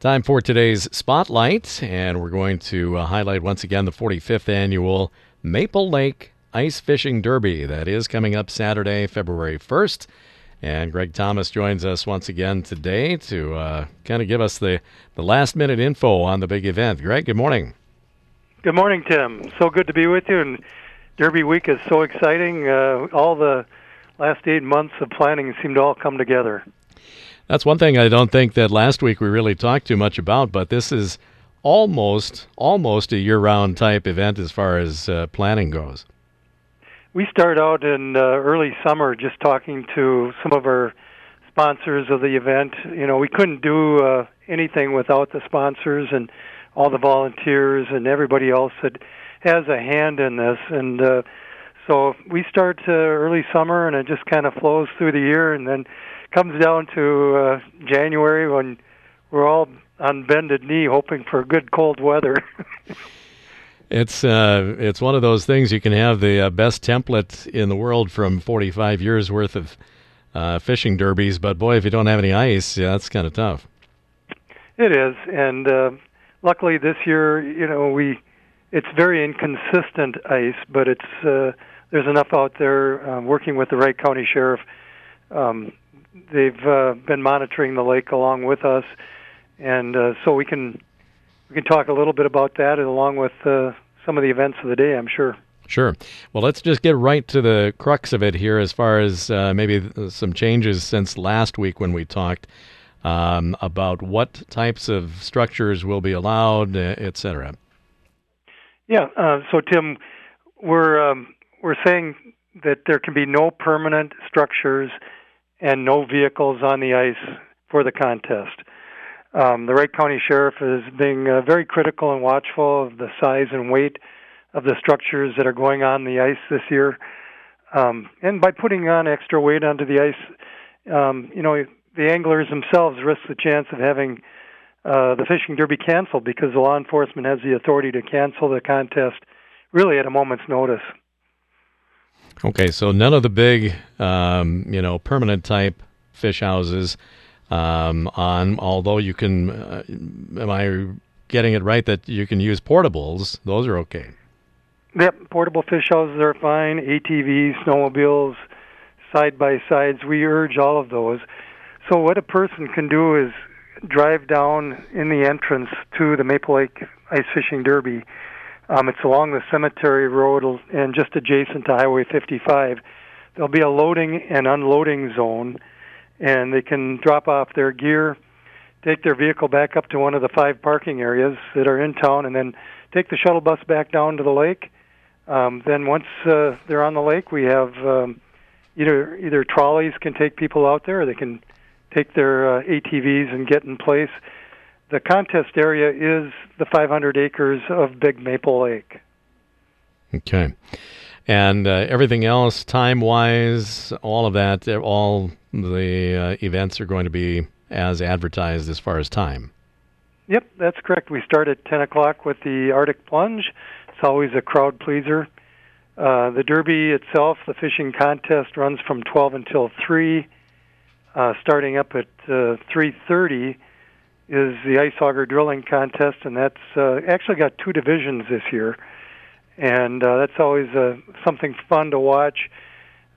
Time for today's spotlight, and we're going to uh, highlight once again the 45th annual Maple Lake Ice Fishing Derby. That is coming up Saturday, February 1st. And Greg Thomas joins us once again today to uh, kind of give us the, the last minute info on the big event. Greg, good morning. Good morning, Tim. So good to be with you. And Derby week is so exciting. Uh, all the last eight months of planning seem to all come together. That's one thing I don't think that last week we really talked too much about, but this is almost almost a year-round type event as far as uh, planning goes. We start out in uh, early summer just talking to some of our sponsors of the event. You know, we couldn't do uh, anything without the sponsors and all the volunteers and everybody else that has a hand in this. And uh, so we start uh, early summer, and it just kind of flows through the year, and then comes down to uh, January when we're all on bended knee hoping for good cold weather. it's uh, it's one of those things you can have the uh, best template in the world from 45 years worth of uh, fishing derbies, but boy, if you don't have any ice, yeah, that's kind of tough. It is, and uh, luckily this year, you know, we it's very inconsistent ice, but it's uh, there's enough out there. Uh, working with the Wright County Sheriff, um, they've uh, been monitoring the lake along with us, and uh, so we can we can talk a little bit about that, along with uh, some of the events of the day. I'm sure. Sure. Well, let's just get right to the crux of it here, as far as uh, maybe some changes since last week when we talked um, about what types of structures will be allowed, uh, et cetera. Yeah. Uh, so, Tim, we're um, we're saying that there can be no permanent structures and no vehicles on the ice for the contest. Um, the Wright County Sheriff is being uh, very critical and watchful of the size and weight of the structures that are going on the ice this year. Um, and by putting on extra weight onto the ice, um, you know, the anglers themselves risk the chance of having uh, the fishing derby canceled because the law enforcement has the authority to cancel the contest really at a moment's notice. Okay, so none of the big, um, you know, permanent type fish houses um, on. Although you can, uh, am I getting it right that you can use portables? Those are okay. Yep, portable fish houses are fine. ATVs, snowmobiles, side by sides. We urge all of those. So what a person can do is drive down in the entrance to the Maple Lake Ice Fishing Derby. Um, it's along the cemetery road and just adjacent to Highway 55. There'll be a loading and unloading zone, and they can drop off their gear, take their vehicle back up to one of the five parking areas that are in town, and then take the shuttle bus back down to the lake. Um, then once uh, they're on the lake, we have um, either either trolleys can take people out there, or they can take their uh, ATVs and get in place. The contest area is the 500 acres of Big Maple Lake. Okay. And uh, everything else, time wise, all of that, all the uh, events are going to be as advertised as far as time. Yep, that's correct. We start at 10 o'clock with the Arctic Plunge. It's always a crowd pleaser. Uh, the Derby itself, the fishing contest, runs from 12 until 3 uh, starting up at uh, 3:30 is the ice auger drilling contest, and that's uh, actually got two divisions this year, and uh, that's always uh, something fun to watch.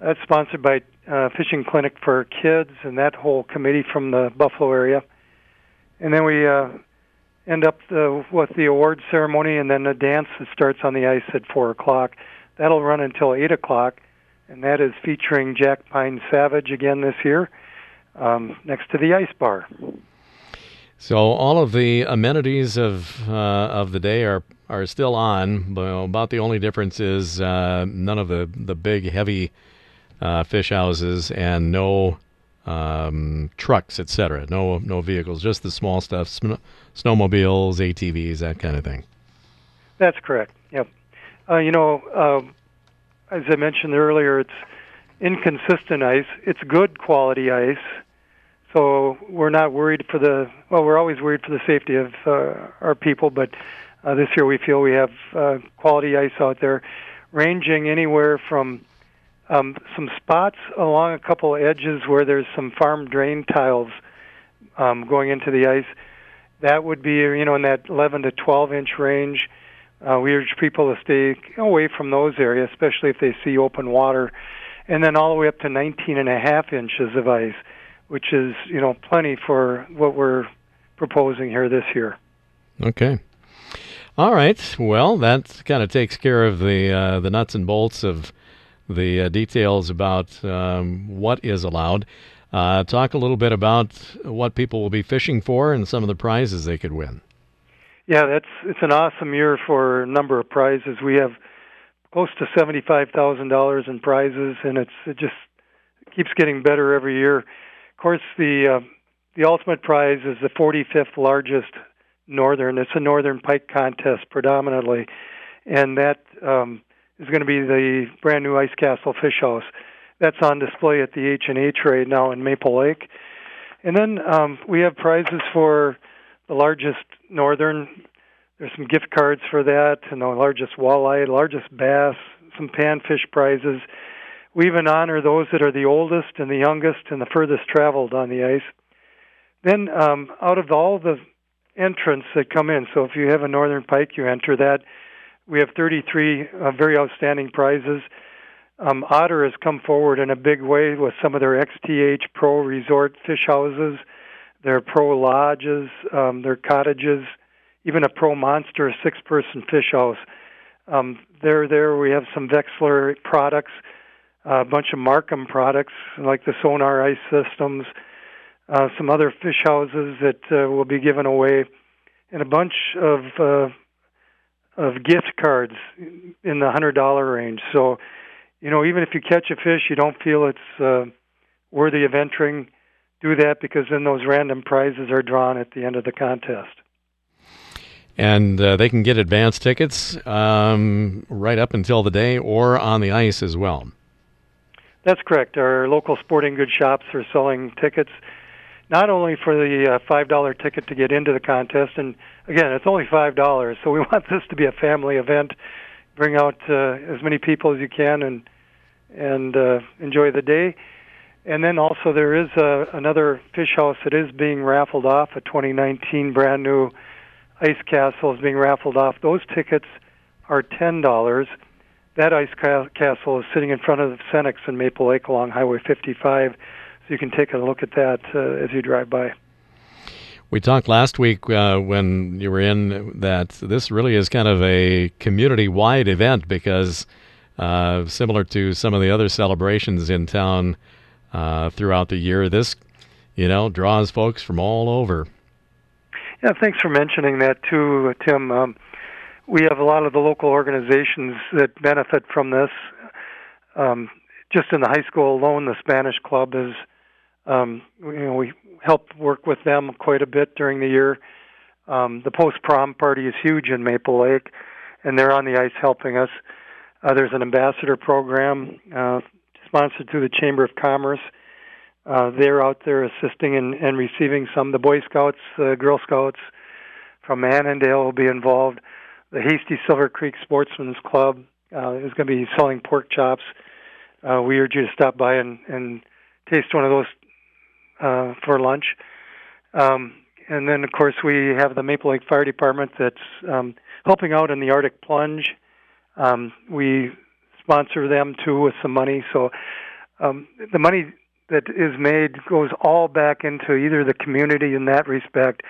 That's sponsored by uh, Fishing Clinic for Kids and that whole committee from the Buffalo area, and then we uh, end up the, with the award ceremony, and then a dance that starts on the ice at four o'clock. That'll run until eight o'clock, and that is featuring Jack Pine Savage again this year um, next to the ice bar. So all of the amenities of uh, of the day are are still on. But about the only difference is uh, none of the the big heavy uh, fish houses and no um, trucks, etc. No no vehicles, just the small stuff, sn- snowmobiles, ATVs, that kind of thing. That's correct. Yep. Uh, you know, uh, as I mentioned earlier, it's inconsistent ice. It's good quality ice, so we're not worried for the. Well, we're always worried for the safety of uh, our people, but uh, this year we feel we have uh, quality ice out there, ranging anywhere from um, some spots along a couple edges where there's some farm drain tiles um, going into the ice. that would be you know in that 11 to 12 inch range. Uh, we urge people to stay away from those areas, especially if they see open water, and then all the way up to 19 and a half inches of ice, which is you know plenty for what we're proposing here this year. Okay. All right. Well, that kind of takes care of the uh, the nuts and bolts of the uh, details about um, what is allowed. Uh, talk a little bit about what people will be fishing for and some of the prizes they could win. Yeah, that's it's an awesome year for a number of prizes. We have close to seventy-five thousand dollars in prizes, and it's it just keeps getting better every year. Of course, the uh, the ultimate prize is the 45th largest northern. It's a northern pike contest predominantly, and that um, is going to be the brand new Ice Castle Fish House. That's on display at the H and H right now in Maple Lake. And then um, we have prizes for the largest northern. There's some gift cards for that, and the largest walleye, largest bass, some panfish prizes. We even honor those that are the oldest and the youngest and the furthest traveled on the ice. Then, um, out of all the entrants that come in, so if you have a northern pike, you enter that. We have 33 uh, very outstanding prizes. Um, Otter has come forward in a big way with some of their XTH Pro Resort fish houses, their Pro Lodges, um, their cottages, even a Pro Monster six person fish house. Um, there, there we have some Vexilar products, a bunch of Marcum products like the Sonar Ice Systems, uh, some other fish houses that uh, will be given away, and a bunch of uh, of gift cards in the hundred dollar range. So, you know, even if you catch a fish, you don't feel it's uh, worthy of entering. Do that because then those random prizes are drawn at the end of the contest. And uh, they can get advance tickets um, right up until the day or on the ice as well. That's correct. Our local sporting goods shops are selling tickets not only for the uh, five dollar ticket to get into the contest, and again, it's only five dollars, so we want this to be a family event. Bring out uh, as many people as you can and and uh, enjoy the day. And then also there is uh, another fish house that is being raffled off. A 2019 brand new ice castle is being raffled off. Those tickets are ten dollars. That ice ca- castle is sitting in front of the Cenex in Maple Lake along Highway 55 so you can take a look at that uh, as you drive by. We talked last week uh, when you were in that this really is kind of a community wide event because, uh, similar to some of the other celebrations in town uh, throughout the year, this, you know, draws folks from all over. Yeah, thanks for mentioning that too, Tim. Um, we have a lot of the local organizations that benefit from this. Um, just in the high school alone, the Spanish Club is um, you know, we help work with them quite a bit during the year. Um, the post prom party is huge in Maple Lake, and they're on the ice helping us. Uh, there's an ambassador program uh, sponsored through the Chamber of Commerce. Uh, they're out there assisting and, and receiving some. The Boy Scouts, uh, Girl Scouts from Annandale will be involved. The Hasty Silver Creek Sportsman's Club uh, is going to be selling pork chops. Uh, we urge you to stop by and, and taste one of those uh, for lunch. Um, and then, of course, we have the Maple Lake Fire Department that's um, helping out in the Arctic Plunge. Um, we sponsor them too with some money. So um, the money that is made goes all back into either the community in that respect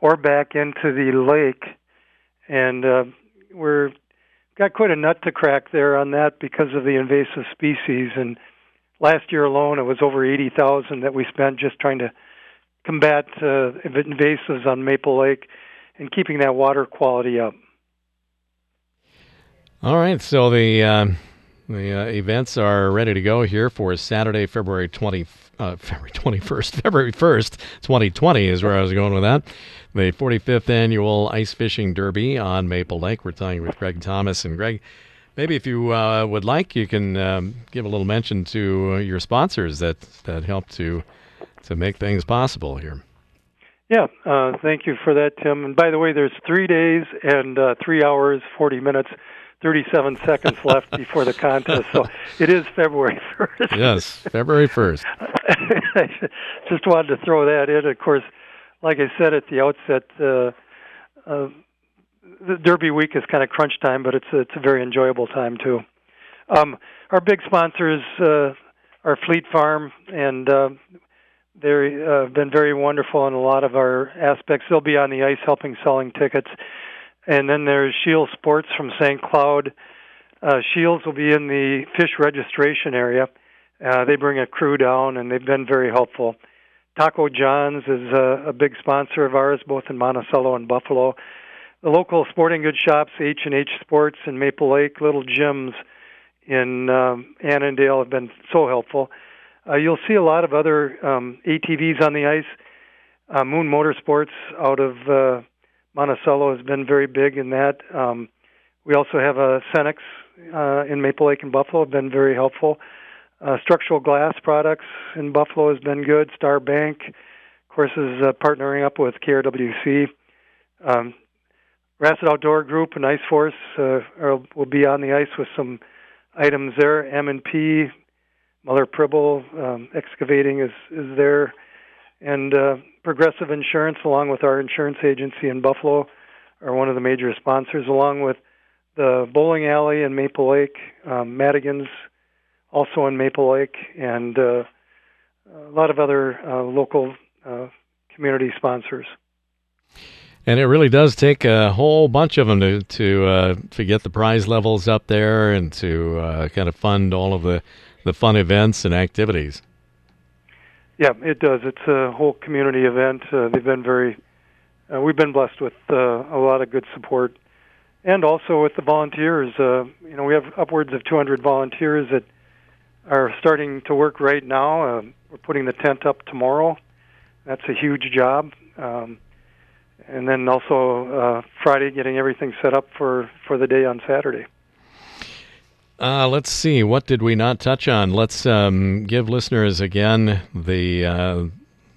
or back into the lake. And uh, we're got quite a nut to crack there on that because of the invasive species and last year alone, it was over 80,000 that we spent just trying to combat uh, invasives on Maple Lake and keeping that water quality up. All right, so the uh, the uh, events are ready to go here for Saturday, February 20, uh, February 21st, February 1st, 2020 is where I was going with that. The 45th annual ice fishing derby on Maple Lake. We're talking with Greg Thomas and Greg. Maybe if you uh, would like, you can um, give a little mention to your sponsors that that help to to make things possible here. Yeah, uh, thank you for that, Tim. And by the way, there's three days and uh, three hours, 40 minutes, 37 seconds left before the contest. So it is February 1st. Yes, February 1st. Just wanted to throw that in. Of course, like I said at the outset, uh, uh, the Derby week is kind of crunch time, but it's a, it's a very enjoyable time too. Um, our big sponsors uh, are Fleet Farm, and uh, they've uh, been very wonderful in a lot of our aspects. They'll be on the ice helping selling tickets. And then there's Scheels Sports from St. Cloud. Uh, Scheels will be in the fish registration area. Uh, they bring a crew down, and they've been very helpful. Taco John's is a, a big sponsor of ours, both in Monticello and Buffalo. The local sporting goods shops, H and H Sports in Maple Lake, Little Jim's in um, Annandale, have been so helpful. Uh, you'll see a lot of other um, ATVs on the ice. Uh, Moon Motorsports out of uh, Monticello has been very big in that. Um, we also have a Cenex uh, in Maple Lake and Buffalo have been very helpful. Uh, structural glass products in Buffalo has been good. Star Bank, of course, is uh, partnering up with KRWC. Um, Rassett Outdoor Group and Ice Force uh, are, will be on the ice with some items there. M&P, Muller Pribble um, Excavating is is there, and uh, Progressive Insurance, along with our insurance agency in Buffalo, are one of the major sponsors, along with the bowling alley in Maple Lake, um, Madigan's also in Maple Lake, and uh, a lot of other uh, local uh, community sponsors. And it really does take a whole bunch of them to to uh, to get the prize levels up there and to uh, kind of fund all of the the fun events and activities. Yeah, it does. It's a whole community event. Uh, they've been very. Uh, we've been blessed with uh, a lot of good support, and also with the volunteers. Uh, you know, we have upwards of 200 volunteers that are starting to work right now. Uh, we're putting the tent up tomorrow. That's a huge job. Um, and then also uh, Friday, getting everything set up for for the day on Saturday. Uh, let's see. What did we not touch on? Let's um, give listeners again the uh,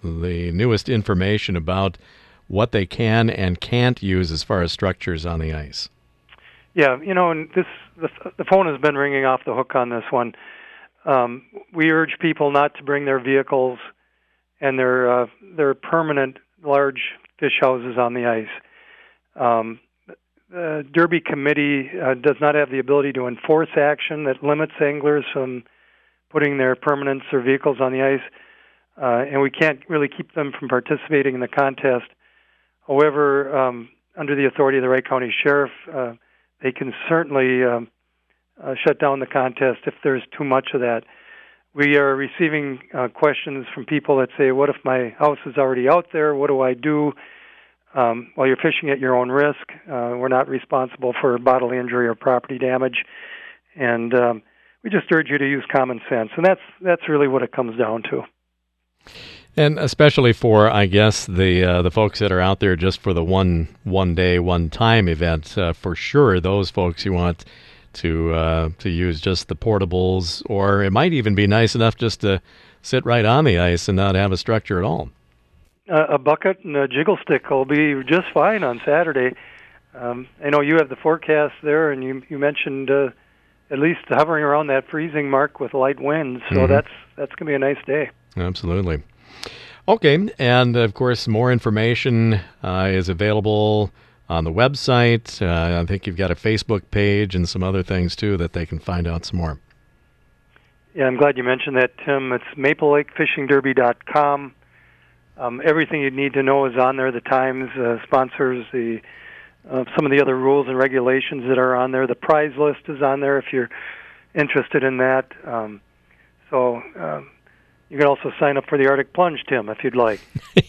the newest information about what they can and can't use as far as structures on the ice. Yeah, you know, and this the, the phone has been ringing off the hook on this one. Um, we urge people not to bring their vehicles and their uh, their permanent large fish houses on the ice. Um, the Derby committee uh, does not have the ability to enforce action that limits anglers from putting their permanents or vehicles on the ice, uh, and we can't really keep them from participating in the contest. However, um, under the authority of the Wright County Sheriff, uh, they can certainly um, uh, shut down the contest if there's too much of that. We are receiving uh, questions from people that say, "What if my house is already out there? What do I do?" Um, while you're fishing at your own risk, uh, we're not responsible for bodily injury or property damage, and um, we just urge you to use common sense, and that's that's really what it comes down to. And especially for, I guess, the uh, the folks that are out there just for the one one day, one time event, uh, for sure, those folks you want to uh, to use just the portables, or it might even be nice enough just to sit right on the ice and not have a structure at all a bucket and a jiggle stick will be just fine on Saturday. Um, I know you have the forecast there, and you you mentioned uh, at least hovering around that freezing mark with light winds. So mm-hmm. that's that's going to be a nice day. Absolutely. Okay, and of course, more information uh, is available on the website. Uh, I think you've got a Facebook page and some other things too that they can find out some more. Yeah, I'm glad you mentioned that, Tim. It's MapleLakeFishingDerby.com. Um, everything you need to know is on there. The times, uh, sponsors, the uh, some of the other rules and regulations that are on there. The prize list is on there if you're interested in that. Um, so um, you can also sign up for the Arctic Plunge, Tim, if you'd like.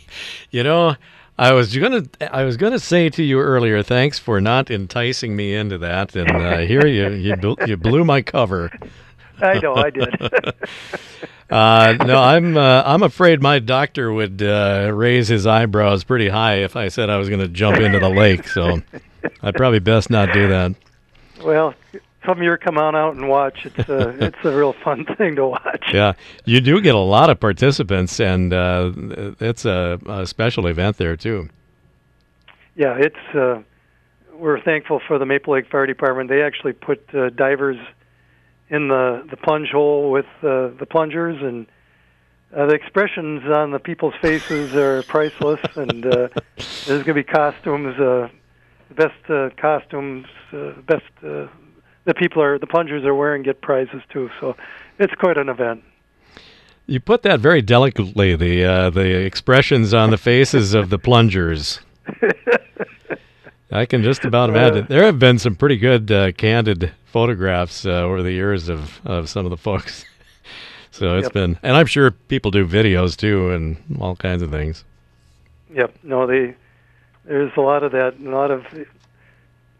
you know, I was gonna I was gonna say to you earlier, thanks for not enticing me into that, and uh, here you you you blew my cover. I know I did. uh, no, I'm uh, I'm afraid my doctor would uh, raise his eyebrows pretty high if I said I was going to jump into the lake. So I'd probably best not do that. Well, some year come on out and watch. It's a it's a real fun thing to watch. Yeah, you do get a lot of participants, and uh, it's a, a special event there too. Yeah, it's. Uh, we're thankful for the Maple Lake Fire Department. They actually put uh, divers in the the plunge hole with uh, the plungers, and uh, the expressions on the people's faces are priceless, and uh, there's going to be costumes, uh, the best uh, costumes, uh, best uh, the people are the plungers are wearing get prizes too. So it's quite an event. You put that very delicately. The uh, the expressions on the faces of the plungers. I can just about imagine. There have been some pretty good uh, candid photographs uh, over the years of, of some of the folks. so it's Yep. been, and I'm sure people do videos too and all kinds of things. Yep. No, they there's a lot of that, a lot of you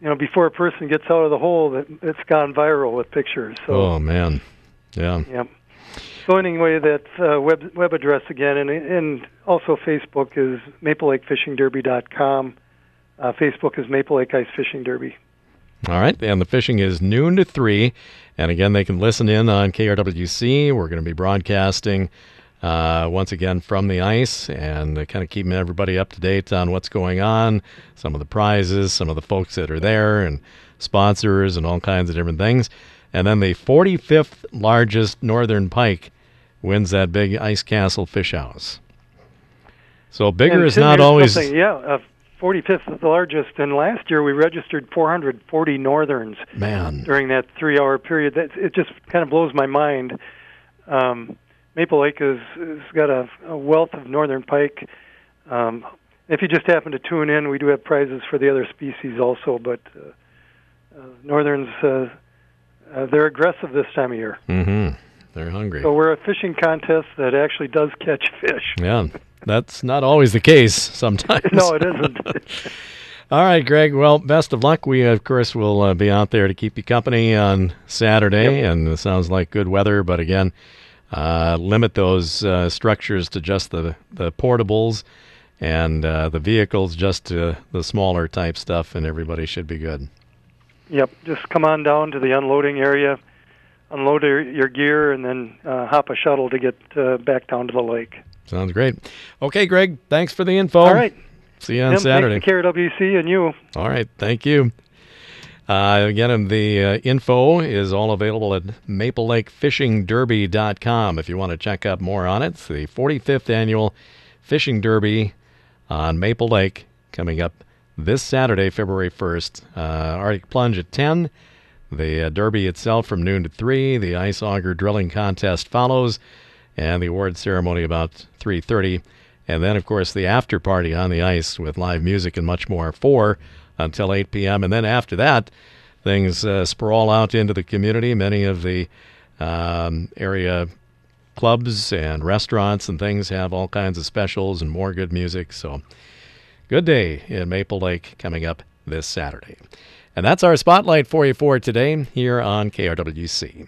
know before a person gets out of the hole, that it's gone viral with pictures. So Oh man, yeah. Yep. So anyway, that uh, web web address again, and and also Facebook is MapleLakeFishingDerby.com. Uh, Facebook is Maple Lake Ice Fishing Derby. All right, and the fishing is noon to three, and again they can listen in on KRWC. We're going to be broadcasting uh, once again from the ice and kind of keeping everybody up to date on what's going on, some of the prizes, some of the folks that are there, and sponsors and all kinds of different things. And then the 45th largest northern pike wins that big ice castle fish house. So bigger And is not always. yeah. Uh, 45th is the largest, and last year we registered 440 northerns Man, during that three-hour period. That it just kind of blows my mind. Um, Maple Lake has, got a, a wealth of northern pike. Um, if you just happen to tune in, we do have prizes for the other species also, but uh, uh, northerns uh, uh, they're aggressive this time of year. mm-hmm. They're hungry. So we're a fishing contest that actually does catch fish. Yeah, that's not always the case sometimes. no, it isn't. All right, Greg. Well, best of luck. We, of course, will uh, be out there to keep you company on Saturday, and it sounds like good weather. But again, uh, limit those uh, structures to just the, the portables and uh, the vehicles just to the smaller type stuff, and everybody should be good. Yep, just come on down to the unloading area, unload your, your gear, and then uh, hop a shuttle to get uh, back down to the lake. Sounds great. Okay, Greg. Thanks for the info. All right, See you on Tim, Saturday. thanks to KRWC and you. All right, thank you. Uh, again, the uh, info is all available at MapleLakeFishingDerby.com if you want to check out more on it. It's the 45th annual Fishing Derby on Maple Lake coming up this Saturday, February 1st. Uh, Arctic Plunge at 10. The uh, Derby itself from noon to 3. The Ice Auger Drilling Contest follows, and the award ceremony about 3.30. And then, of course, the after party on the ice with live music and much more, 4 until 8 p.m. And then after that, things uh, sprawl out into the community. Many of the um, area clubs and restaurants and things have all kinds of specials and more good music. So, good day in Maple Lake coming up this Saturday. And that's our spotlight for you for today here on KRWC.